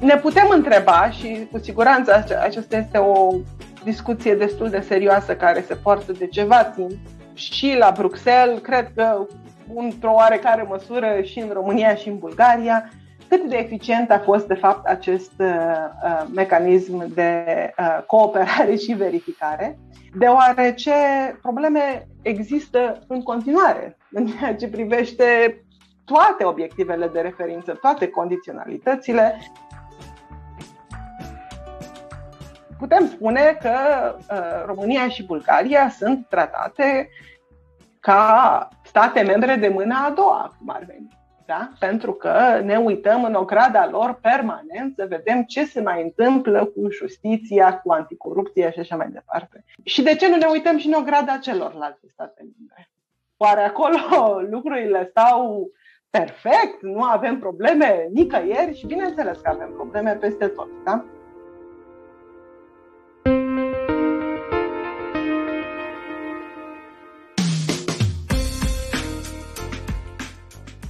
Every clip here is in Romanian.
Ne putem întreba și cu siguranță aceasta este o discuție destul de serioasă care se poartă de ceva timp și la Bruxelles, cred că într-o oarecare măsură și în România și în Bulgaria, cât de eficient a fost de fapt acest uh, uh, mecanism de uh, cooperare și verificare, deoarece probleme există în continuare în ceea ce privește toate obiectivele de referință, toate condiționalitățile putem spune că uh, România și Bulgaria sunt tratate ca state membre de mâna a doua, cum ar veni. Da? Pentru că ne uităm în ograda lor permanent să vedem ce se mai întâmplă cu justiția, cu anticorupția și așa mai departe. Și de ce nu ne uităm și în ograda celorlalte state membre? Oare acolo lucrurile stau perfect, nu avem probleme nicăieri și bineînțeles că avem probleme peste tot. Da?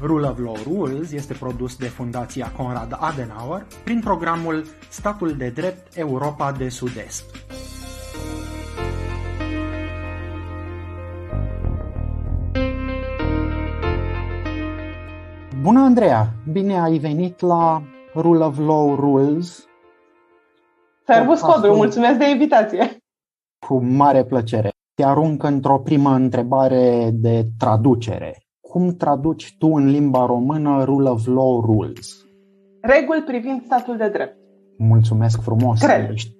Rule of Law Rules este produs de Fundația Conrad Adenauer prin programul Statul de Drept Europa de Sud-Est. Bună, Andreea! Bine ai venit la Rule of Law Rules. Servus Codru, mulțumesc de invitație! Cu mare plăcere! Te arunc într-o primă întrebare de traducere cum traduci tu în limba română rule of law rules? Reguli privind statul de drept. Mulțumesc frumos. Cred. Ești,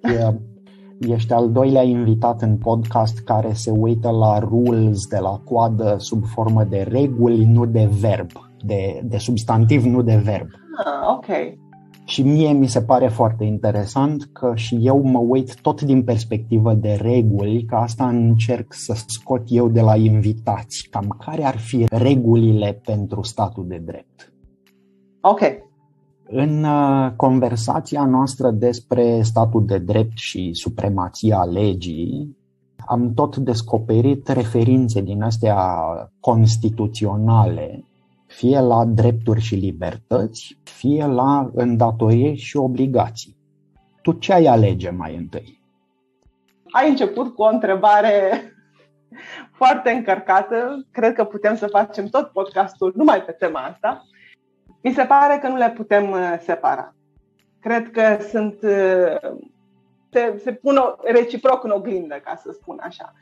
ești al doilea invitat în podcast care se uită la rules de la coadă sub formă de reguli, nu de verb. De, de substantiv, nu de verb. Ah, ok. Și mie mi se pare foarte interesant că și eu mă uit tot din perspectivă de reguli, că asta încerc să scot eu de la invitați, cam care ar fi regulile pentru statul de drept. Ok. În uh, conversația noastră despre statul de drept și supremația legii, am tot descoperit referințe din astea constituționale fie la drepturi și libertăți, fie la îndatoriri și obligații. Tu ce ai alege mai întâi? Ai început cu o întrebare foarte încărcată. Cred că putem să facem tot podcastul numai pe tema asta. Mi se pare că nu le putem uh, separa. Cred că sunt uh, se, se pun reciproc în oglindă, ca să spun așa.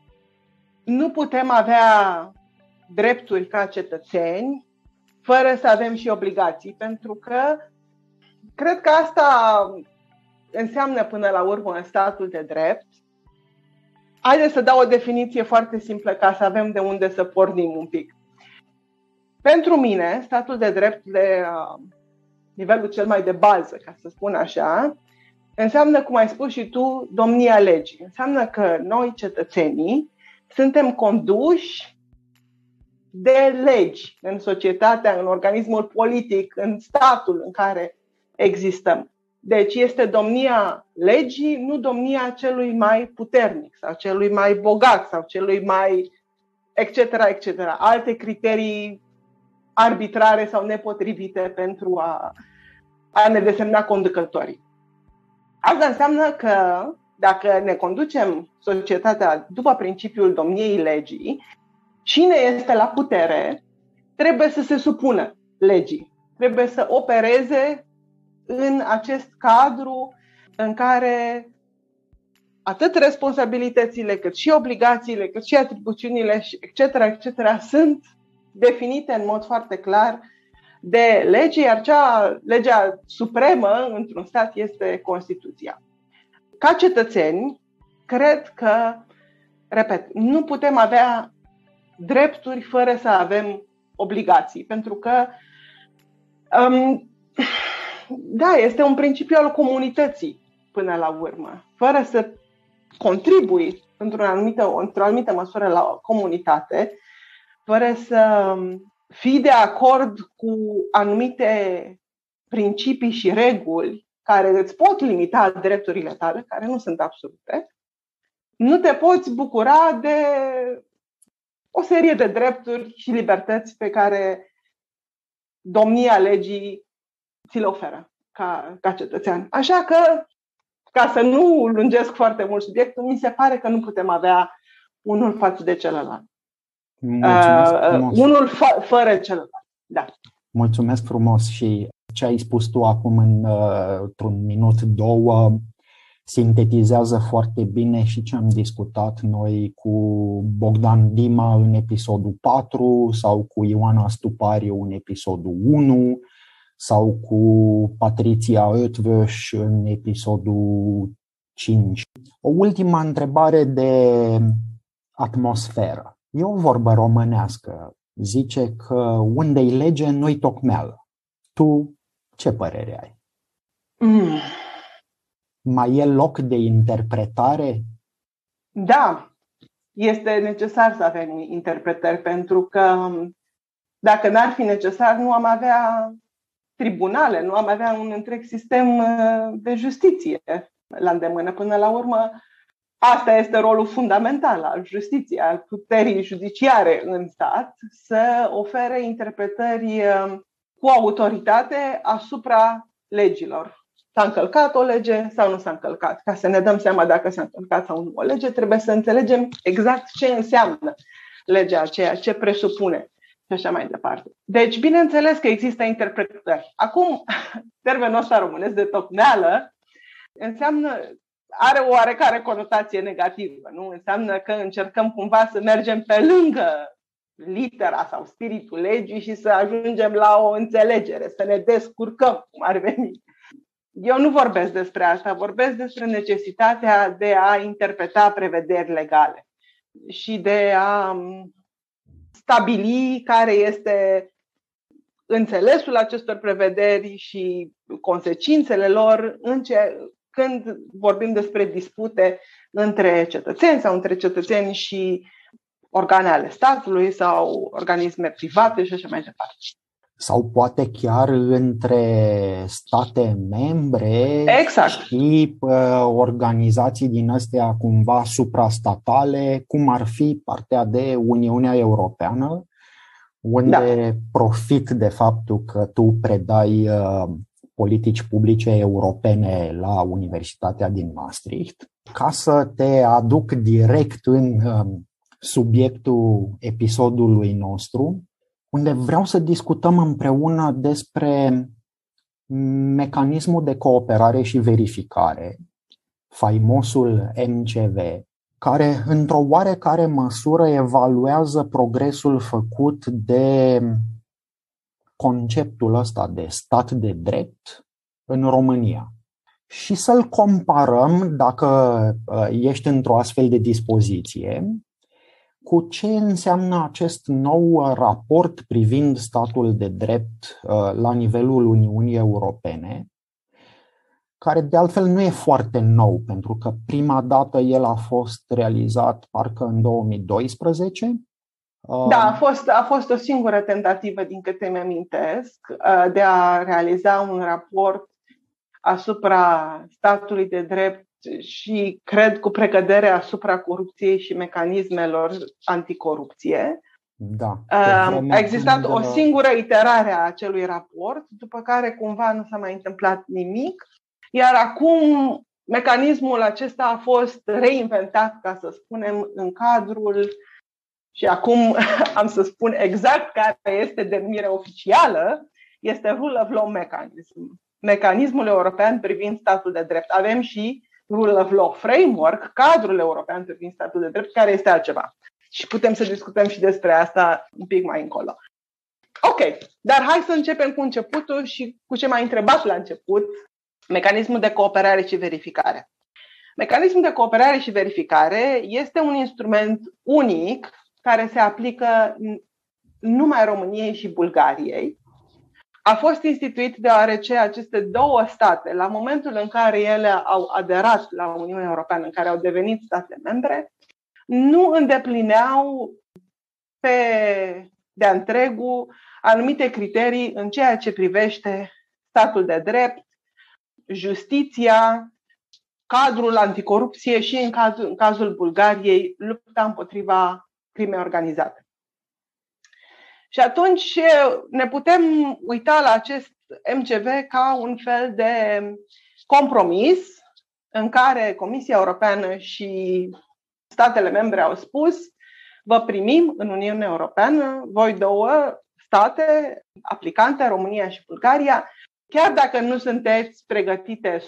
Nu putem avea drepturi ca cetățeni fără să avem și obligații, pentru că cred că asta înseamnă până la urmă în statul de drept. Haideți să dau o definiție foarte simplă ca să avem de unde să pornim un pic. Pentru mine, statul de drept de uh, nivelul cel mai de bază, ca să spun așa, înseamnă, cum ai spus și tu, domnia legii. Înseamnă că noi, cetățenii, suntem conduși de legi în societatea, în organismul politic, în statul în care existăm. Deci este domnia legii, nu domnia celui mai puternic sau celui mai bogat sau celui mai etc. etc. Alte criterii arbitrare sau nepotrivite pentru a, a ne desemna conducătorii. Asta înseamnă că dacă ne conducem societatea după principiul domniei legii, cine este la putere trebuie să se supună legii, trebuie să opereze în acest cadru în care atât responsabilitățile, cât și obligațiile, cât și atribuțiunile, etc., etc., sunt definite în mod foarte clar de lege, iar cea, legea supremă într-un stat este Constituția. Ca cetățeni, cred că, repet, nu putem avea drepturi fără să avem obligații, pentru că um, da, este un principiu al comunității până la urmă. Fără să contribui într-o anumită, într-o anumită măsură la comunitate, fără să fii de acord cu anumite principii și reguli care îți pot limita drepturile tale, care nu sunt absolute, nu te poți bucura de o serie de drepturi și libertăți pe care domnia legii ți le oferă ca, ca cetățean. Așa că, ca să nu lungesc foarte mult subiectul, mi se pare că nu putem avea unul față de celălalt. Mulțumesc uh, frumos. unul f- fără celălalt. Da. Mulțumesc frumos și ce ai spus tu acum în, uh, într-un minut, două, sintetizează foarte bine și ce am discutat noi cu Bogdan Dima în episodul 4 sau cu Ioana Stupariu în episodul 1 sau cu Patricia Oetvös în episodul 5. O ultimă întrebare de atmosferă. E o vorbă românească. Zice că unde-i lege, nu-i tocmeală. Tu ce părere ai? Mm. Mai e loc de interpretare? Da, este necesar să avem interpretări, pentru că dacă n-ar fi necesar, nu am avea tribunale, nu am avea un întreg sistem uh, de justiție la îndemână. Până la urmă, asta este rolul fundamental al justiției, al puterii judiciare în stat, să ofere interpretări uh, cu autoritate asupra legilor. S-a încălcat o lege sau nu s-a încălcat? Ca să ne dăm seama dacă s-a încălcat sau nu o lege, trebuie să înțelegem exact ce înseamnă legea aceea, ce presupune și așa mai departe. Deci, bineînțeles că există interpretări. Acum, termenul ăsta românesc de tocmeală înseamnă, are o oarecare conotație negativă, nu? Înseamnă că încercăm cumva să mergem pe lângă litera sau spiritul legii și să ajungem la o înțelegere, să ne descurcăm, cum ar veni. Eu nu vorbesc despre asta, vorbesc despre necesitatea de a interpreta prevederi legale și de a stabili care este înțelesul acestor prevederi și consecințele lor în ce, când vorbim despre dispute între cetățeni sau între cetățeni și organe ale statului sau organisme private și așa mai departe. Sau poate chiar între state membre exact. și uh, organizații din astea cumva suprastatale, cum ar fi partea de Uniunea Europeană, unde da. profit de faptul că tu predai uh, politici publice europene la Universitatea din Maastricht, ca să te aduc direct în uh, subiectul episodului nostru, unde vreau să discutăm împreună despre mecanismul de cooperare și verificare, faimosul MCV, care într-o oarecare măsură evaluează progresul făcut de conceptul ăsta de stat de drept în România. Și să-l comparăm, dacă uh, ești într-o astfel de dispoziție, cu ce înseamnă acest nou raport privind statul de drept uh, la nivelul Uniunii Europene, care de altfel nu e foarte nou, pentru că prima dată el a fost realizat parcă în 2012. Da, a fost, a fost o singură tentativă, din câte mi-amintesc, uh, de a realiza un raport asupra statului de drept și cred cu precădere asupra corupției și mecanismelor anticorupție. Da. A existat o singură iterare a acelui raport, după care cumva nu s-a mai întâmplat nimic, iar acum mecanismul acesta a fost reinventat, ca să spunem, în cadrul și acum am să spun exact care este denumirea oficială, este Rule of Law Mechanism, mecanismul european privind statul de drept. Avem și Rule of Law Framework, cadrul european privind statul de drept, care este altceva. Și putem să discutăm și despre asta un pic mai încolo. Ok, dar hai să începem cu începutul și cu ce m-ai întrebat la început, mecanismul de cooperare și verificare. Mecanismul de cooperare și verificare este un instrument unic care se aplică numai României și Bulgariei. A fost instituit deoarece aceste două state, la momentul în care ele au aderat la Uniunea Europeană, în care au devenit state membre, nu îndeplineau pe de-a întregul anumite criterii în ceea ce privește statul de drept, justiția, cadrul anticorupție și în cazul, în cazul Bulgariei lupta împotriva crimei organizate. Și atunci ne putem uita la acest MCV ca un fel de compromis în care Comisia Europeană și statele membre au spus vă primim în Uniunea Europeană, voi două state aplicante, România și Bulgaria, chiar dacă nu sunteți pregătite 100%,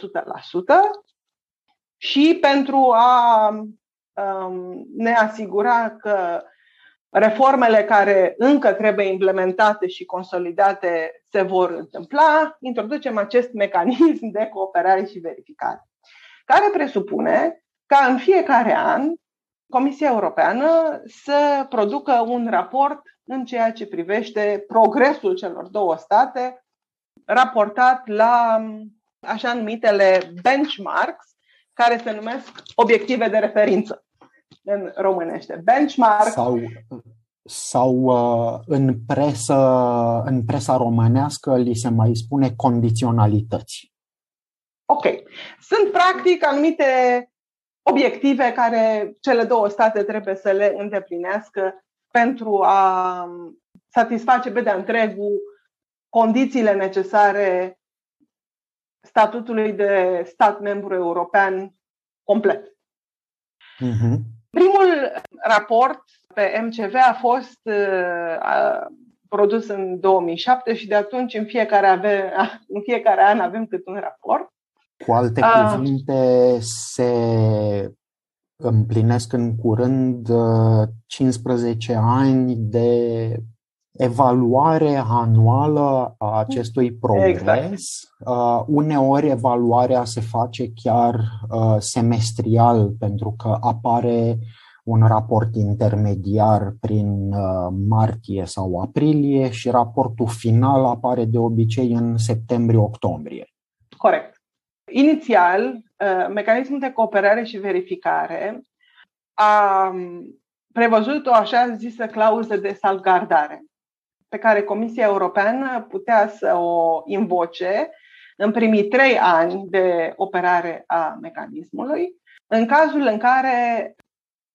și pentru a um, ne asigura că reformele care încă trebuie implementate și consolidate se vor întâmpla, introducem acest mecanism de cooperare și verificare, care presupune ca în fiecare an Comisia Europeană să producă un raport în ceea ce privește progresul celor două state, raportat la așa numitele benchmarks, care se numesc obiective de referință în românește. Benchmark. Sau, sau uh, în, presă, în presa românească li se mai spune condiționalități. Ok. Sunt practic anumite obiective care cele două state trebuie să le îndeplinească pentru a satisface pe de întregul condițiile necesare statutului de stat membru european complet. Uh-huh. Primul raport pe MCV a fost uh, produs în 2007 și de atunci în fiecare, ave, în fiecare an avem cât un raport. Cu alte uh, cuvinte, se împlinesc în curând 15 uh, ani de evaluare anuală a acestui progres. Exact. Uh, uneori evaluarea se face chiar uh, semestrial pentru că apare un raport intermediar prin uh, martie sau aprilie și raportul final apare de obicei în septembrie-octombrie. Corect. Inițial, uh, mecanismul de cooperare și verificare a prevăzut o așa zisă clauză de salvgardare pe care Comisia Europeană putea să o invoce în primii trei ani de operare a mecanismului, în cazul în care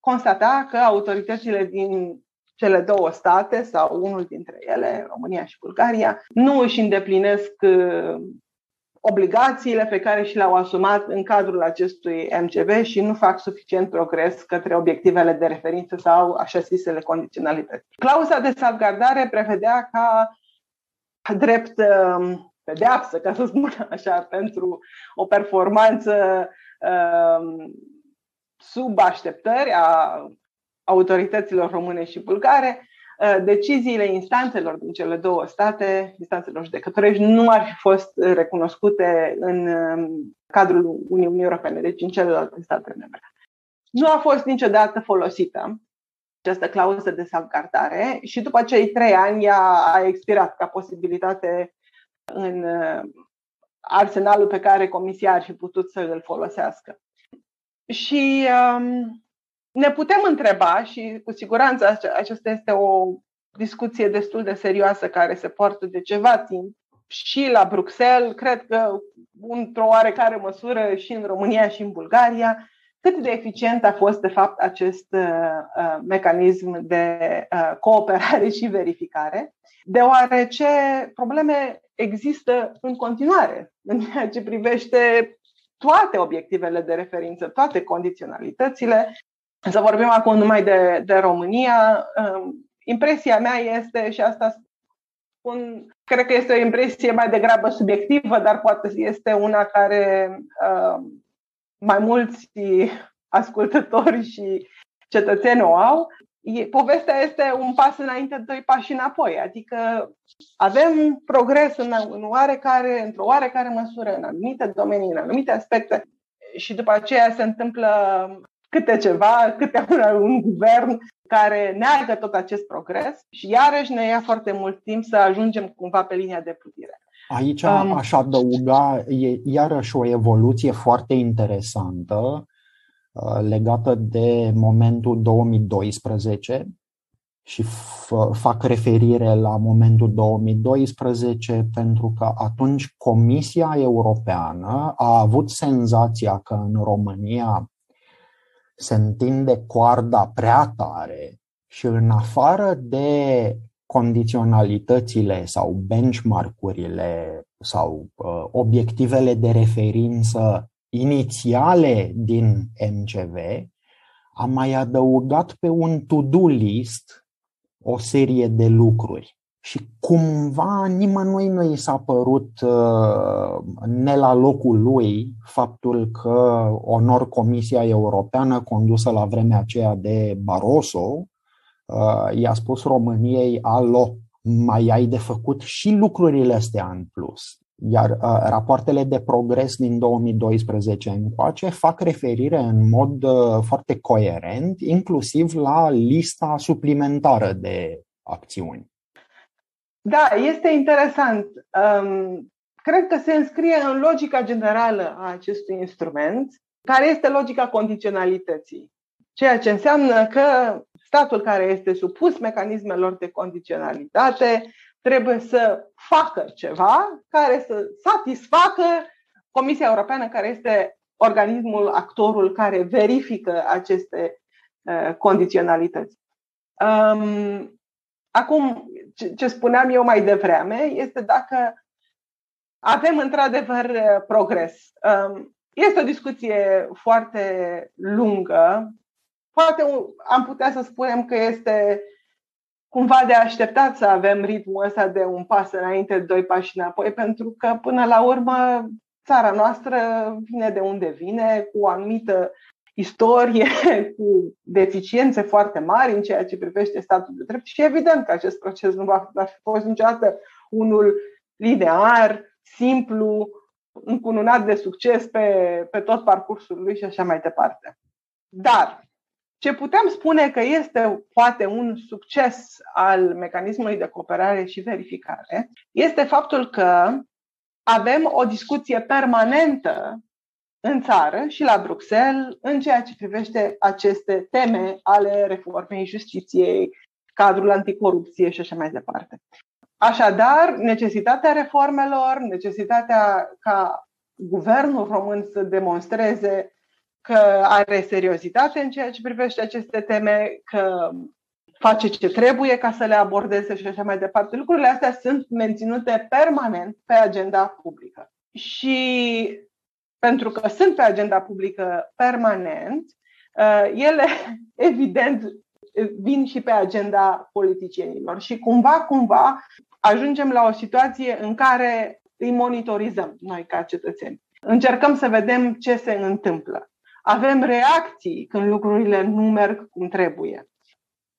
constata că autoritățile din cele două state sau unul dintre ele, România și Bulgaria, nu își îndeplinesc obligațiile pe care și le-au asumat în cadrul acestui MCV și nu fac suficient progres către obiectivele de referință sau așa zisele condiționalități. Clauza de salvgardare prevedea ca drept um, pedeapsă, ca să spun așa, pentru o performanță um, sub așteptări a autorităților române și bulgare, Uh, deciziile instanțelor din cele două state, instanțelor judecătorești, nu ar fi fost recunoscute în um, cadrul Uniunii Europene, deci în celelalte state membre. Nu a fost niciodată folosită această clauză de salvgardare și după cei trei ani ea a expirat ca posibilitate în uh, arsenalul pe care Comisia ar fi putut să îl folosească. Și um, ne putem întreba și cu siguranță aceasta este o discuție destul de serioasă care se poartă de ceva timp. Și la Bruxelles, cred că într-o oarecare măsură și în România și în Bulgaria, cât de eficient a fost de fapt acest uh, uh mecanism de uh, cooperare și verificare, deoarece probleme există în continuare în ceea ce privește toate obiectivele de referință, toate condiționalitățile să vorbim acum numai de, de România, um, impresia mea este, și asta spun, cred că este o impresie mai degrabă subiectivă, dar poate este una care um, mai mulți ascultători și cetățeni o au. Povestea este un pas înainte, doi pași înapoi. Adică avem progres în, în oarecare, într-o oarecare măsură, în anumite domenii, în anumite aspecte, și după aceea se întâmplă câte ceva, câte un, un guvern care neagă tot acest progres și iarăși ne ia foarte mult timp să ajungem cumva pe linia de plutire. Aici um, aș adăuga e iarăși o evoluție foarte interesantă uh, legată de momentul 2012 și f- fac referire la momentul 2012 pentru că atunci Comisia Europeană a avut senzația că în România se întinde coarda prea tare și în afară de condiționalitățile sau benchmark-urile sau uh, obiectivele de referință inițiale din MCV, am mai adăugat pe un to-do list o serie de lucruri. Și cumva nimănui nu i s-a părut uh, ne la locul lui faptul că onor Comisia Europeană condusă la vremea aceea de Barroso uh, i-a spus României alo, mai ai de făcut și lucrurile astea în plus. Iar uh, rapoartele de progres din 2012 încoace fac referire în mod uh, foarte coerent, inclusiv la lista suplimentară de acțiuni. Da, este interesant. Um, cred că se înscrie în logica generală a acestui instrument, care este logica condiționalității. Ceea ce înseamnă că statul care este supus mecanismelor de condiționalitate trebuie să facă ceva care să satisfacă Comisia Europeană, care este organismul, actorul care verifică aceste uh, condiționalități. Um, acum, ce, ce spuneam eu mai devreme este dacă avem într-adevăr progres. Um, este o discuție foarte lungă. Poate am putea să spunem că este cumva de așteptat să avem ritmul ăsta de un pas înainte, doi pași înapoi, pentru că până la urmă țara noastră vine de unde vine, cu o anumită istorie, cu deficiențe foarte mari în ceea ce privește statul de drept și evident că acest proces nu va, va fi fost niciodată unul linear, simplu, încununat de succes pe, pe tot parcursul lui și așa mai departe. Dar ce putem spune că este poate un succes al mecanismului de cooperare și verificare este faptul că avem o discuție permanentă în țară și la Bruxelles în ceea ce privește aceste teme ale reformei justiției, cadrul anticorupție și așa mai departe. Așadar, necesitatea reformelor, necesitatea ca guvernul român să demonstreze că are seriozitate în ceea ce privește aceste teme, că face ce trebuie ca să le abordeze și așa mai departe. Lucrurile astea sunt menținute permanent pe agenda publică. Și pentru că sunt pe agenda publică permanent, uh, ele, evident, vin și pe agenda politicienilor. Și cumva, cumva, ajungem la o situație în care îi monitorizăm noi ca cetățeni. Încercăm să vedem ce se întâmplă. Avem reacții când lucrurile nu merg cum trebuie.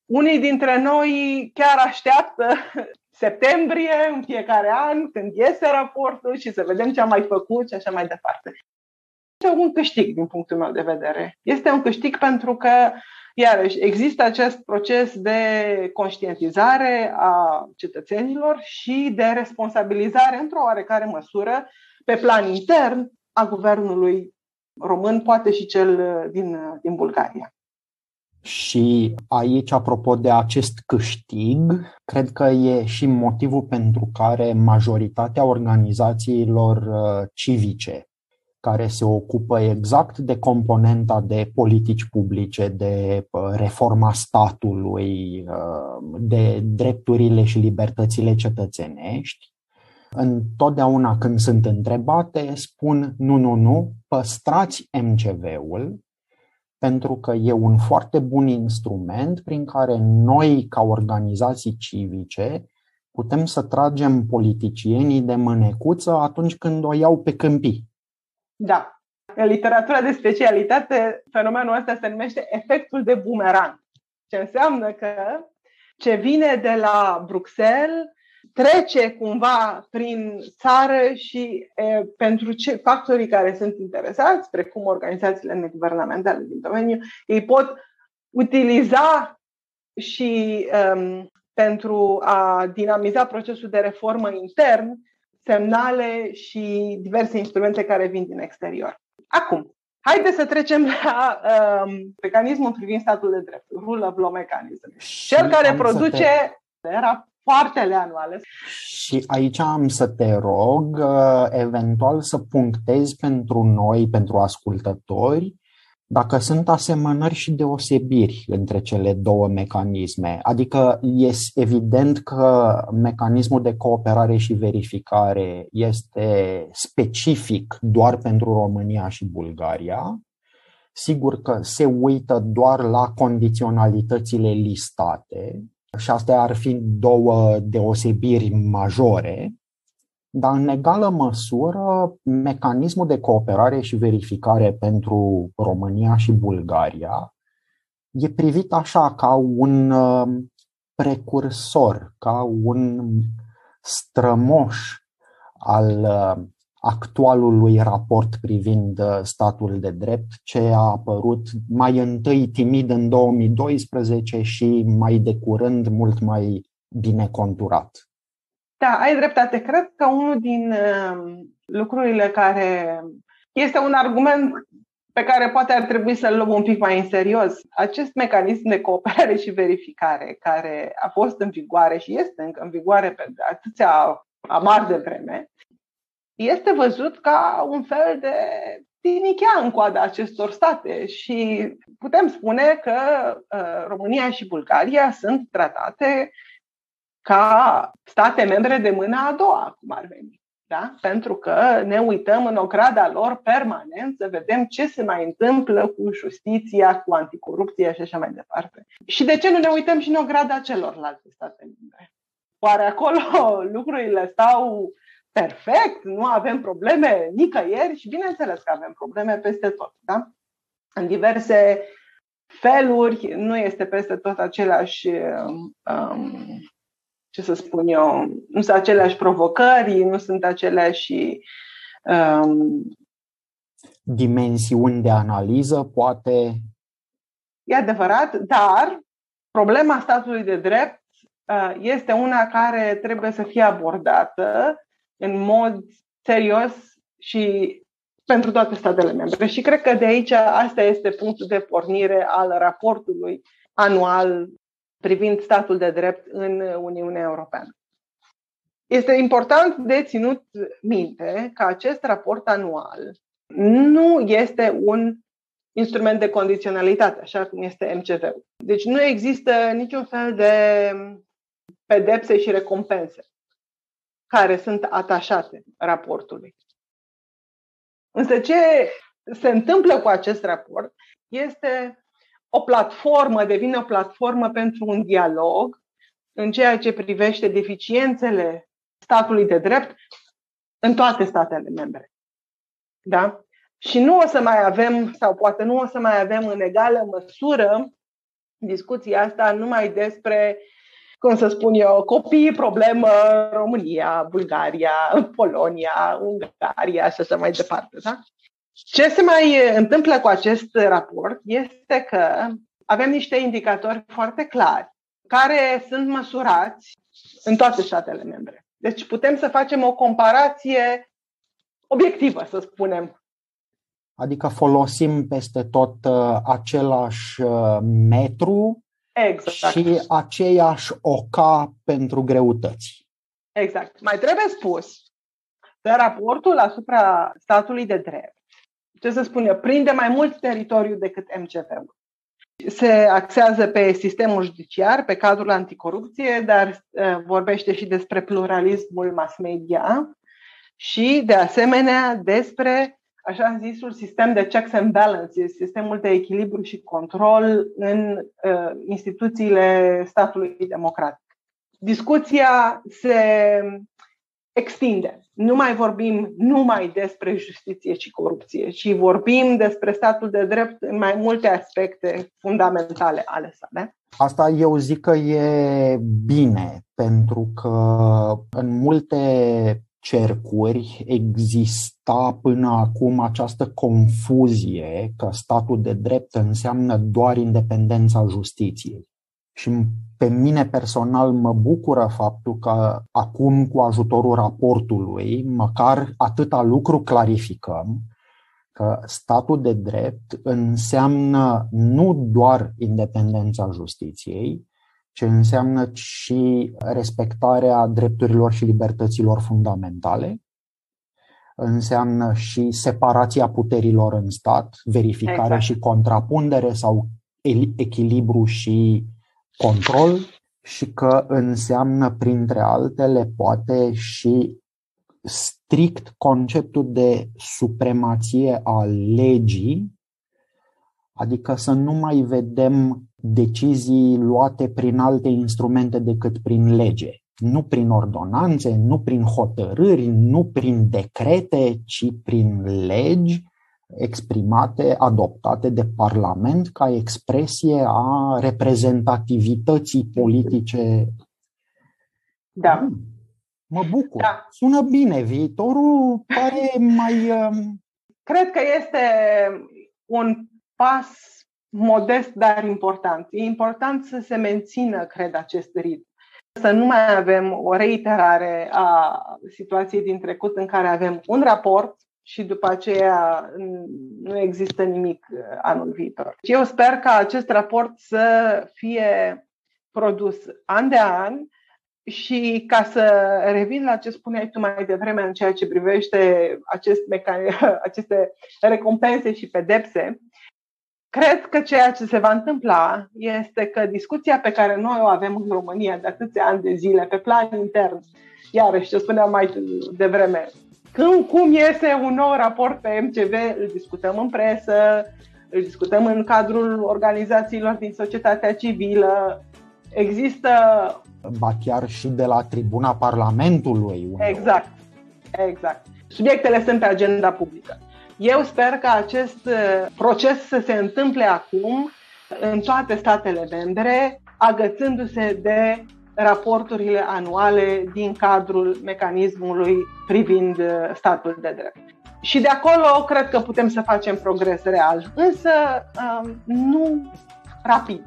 Unii dintre noi chiar așteaptă septembrie în fiecare an, când iese raportul și să vedem ce am mai făcut și așa mai departe este un câștig din punctul meu de vedere. Este un câștig pentru că, iarăși, există acest proces de conștientizare a cetățenilor și de responsabilizare, într-o oarecare măsură, pe plan intern a guvernului român, poate și cel din, din Bulgaria. Și aici, apropo de acest câștig, cred că e și motivul pentru care majoritatea organizațiilor uh, civice care se ocupă exact de componenta de politici publice, de uh, reforma statului, uh, de drepturile și libertățile cetățenești. Întotdeauna când sunt întrebate, spun nu, nu, nu, păstrați MCV-ul, pentru că e un foarte bun instrument prin care noi, ca organizații civice, putem să tragem politicienii de mânecuță atunci când o iau pe câmpii da. În literatura de specialitate, fenomenul ăsta se numește efectul de bumerang. Ce înseamnă că ce vine de la Bruxelles trece cumva prin țară și e, pentru ce factorii care sunt interesați, precum organizațiile neguvernamentale din domeniu, ei pot utiliza și um, pentru a dinamiza procesul de reformă intern semnale și diverse instrumente care vin din exterior. Acum, haideți să trecem la um, mecanismul privind statul de drept, rule of law mechanism. Cel care produce te... rapoartele anuale. Și aici am să te rog, uh, eventual, să punctezi pentru noi, pentru ascultători, dacă sunt asemănări și deosebiri între cele două mecanisme. Adică este evident că mecanismul de cooperare și verificare este specific doar pentru România și Bulgaria. Sigur că se uită doar la condiționalitățile listate și astea ar fi două deosebiri majore dar în egală măsură mecanismul de cooperare și verificare pentru România și Bulgaria e privit așa ca un uh, precursor, ca un strămoș al uh, actualului raport privind uh, statul de drept, ce a apărut mai întâi timid în 2012 și mai de curând mult mai bine conturat. Da, ai dreptate. Cred că unul din uh, lucrurile care este un argument pe care poate ar trebui să-l luăm un pic mai în serios. Acest mecanism de cooperare și verificare care a fost în vigoare și este încă în vigoare pe atâția amar de vreme, este văzut ca un fel de tinichea în coada acestor state și putem spune că uh, România și Bulgaria sunt tratate ca state membre de mâna a doua, cum ar veni. Da? Pentru că ne uităm în ograda lor permanent să vedem ce se mai întâmplă cu justiția, cu anticorupția și așa mai departe. Și de ce nu ne uităm și în ograda celorlalte state membre? Oare acolo lucrurile stau perfect, nu avem probleme nicăieri și bineînțeles că avem probleme peste tot. Da? În diverse feluri, nu este peste tot același um, ce să spun eu, nu sunt aceleași provocări, nu sunt aceleași um, dimensiuni de analiză, poate. E adevărat, dar problema statului de drept uh, este una care trebuie să fie abordată în mod serios și pentru toate statele membre. Și cred că de aici asta este punctul de pornire al raportului anual privind statul de drept în Uniunea Europeană. Este important de ținut minte că acest raport anual nu este un instrument de condiționalitate, așa cum este MCV-ul. Deci nu există niciun fel de pedepse și recompense care sunt atașate raportului. Însă ce se întâmplă cu acest raport este o platformă, devine o platformă pentru un dialog în ceea ce privește deficiențele statului de drept în toate statele membre. Da? Și nu o să mai avem, sau poate nu o să mai avem în egală măsură discuția asta numai despre, cum să spun eu, copii, problemă, România, Bulgaria, Polonia, Ungaria și așa mai departe. Da? Ce se mai întâmplă cu acest raport este că avem niște indicatori foarte clari care sunt măsurați în toate statele membre. Deci putem să facem o comparație obiectivă, să spunem. Adică folosim peste tot uh, același uh, metru exact. și aceeași oca pentru greutăți. Exact. Mai trebuie spus că raportul asupra statului de drept ce să spun eu, prinde mai mult teritoriu decât MCV-ul. Se axează pe sistemul judiciar, pe cadrul anticorupție, dar uh, vorbește și despre pluralismul mass media și, de asemenea, despre așa zisul sistem de checks and balances, sistemul de echilibru și control în uh, instituțiile statului democratic. Discuția se extinde. Nu mai vorbim numai despre justiție și corupție, ci vorbim despre statul de drept în mai multe aspecte fundamentale ale sale. Asta eu zic că e bine, pentru că în multe cercuri exista până acum această confuzie că statul de drept înseamnă doar independența justiției. Și pe mine personal mă bucură faptul că acum, cu ajutorul raportului, măcar atâta lucru clarificăm, că statul de drept înseamnă nu doar independența justiției, ci înseamnă și respectarea drepturilor și libertăților fundamentale, înseamnă și separația puterilor în stat, verificare exact. și contrapundere sau echilibru și control și că înseamnă, printre altele, poate și strict conceptul de supremație a legii, adică să nu mai vedem decizii luate prin alte instrumente decât prin lege. Nu prin ordonanțe, nu prin hotărâri, nu prin decrete, ci prin legi exprimate, adoptate de Parlament ca expresie a reprezentativității politice. Da. Mă bucur. Da. Sună bine. Viitorul pare mai. Um, Cred că este un pas modest, dar important. E important să se mențină, cred, acest ritm. Să nu mai avem o reiterare a situației din trecut în care avem un raport și după aceea nu există nimic uh, anul viitor. Eu sper ca acest raport să fie produs an de an și ca să revin la ce spuneai tu mai devreme în ceea ce privește acest mecan- aceste recompense și pedepse, cred că ceea ce se va întâmpla este că discuția pe care noi o avem în România de atâția ani de zile, pe plan intern, iarăși ce spuneam mai devreme, când, cum iese un nou raport pe MCV, îl discutăm în presă, îl discutăm în cadrul organizațiilor din societatea civilă. Există. Ba chiar și de la tribuna Parlamentului. Unde... Exact. Exact. Subiectele sunt pe agenda publică. Eu sper că acest uh, proces să se întâmple acum în toate statele membre, agățându-se de raporturile anuale din cadrul mecanismului privind uh, statul de drept. Și de acolo cred că putem să facem progres real, însă um, nu rapid.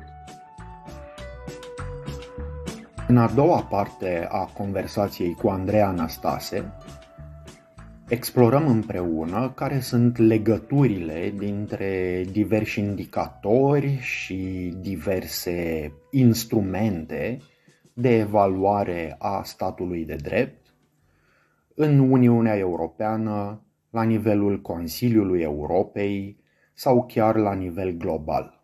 În a doua parte a conversației cu Andreea Anastase, explorăm împreună care sunt legăturile dintre diversi indicatori și diverse instrumente de evaluare a statului de drept în Uniunea Europeană, la nivelul Consiliului Europei sau chiar la nivel global.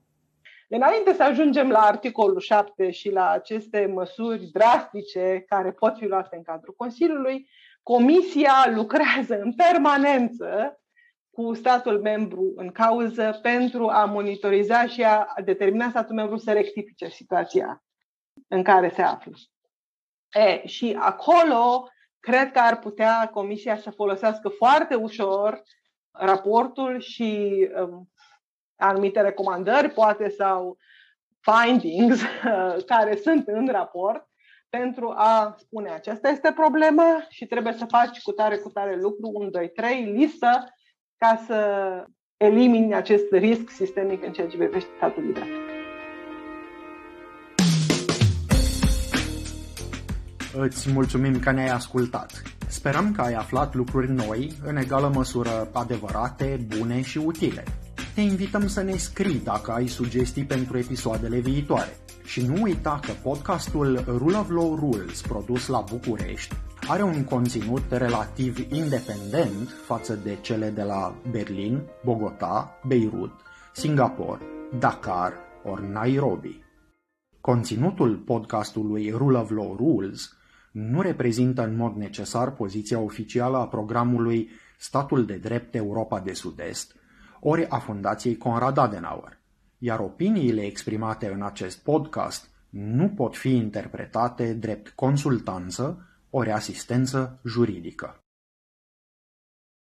Înainte să ajungem la articolul 7 și la aceste măsuri drastice care pot fi luate în cadrul Consiliului, Comisia lucrează în permanență cu statul membru în cauză pentru a monitoriza și a determina statul membru să rectifice situația în care se află. E, și acolo cred că ar putea Comisia să folosească foarte ușor raportul și um, anumite recomandări, poate, sau findings care sunt în raport pentru a spune aceasta este problema și trebuie să faci cu tare, cu tare lucru, 1, 2, 3, listă, ca să elimini acest risc sistemic în ceea ce privește statul de Îți mulțumim că ne-ai ascultat. Sperăm că ai aflat lucruri noi, în egală măsură adevărate, bune și utile. Te invităm să ne scrii dacă ai sugestii pentru episoadele viitoare. Și nu uita că podcastul Rule of Law Rules, produs la București, are un conținut relativ independent față de cele de la Berlin, Bogota, Beirut, Singapore, Dakar ori Nairobi. Conținutul podcastului Rule of Law Rules nu reprezintă în mod necesar poziția oficială a programului Statul de Drept Europa de Sud-Est, ori a Fundației Conrad Adenauer, iar opiniile exprimate în acest podcast nu pot fi interpretate drept consultanță ori asistență juridică.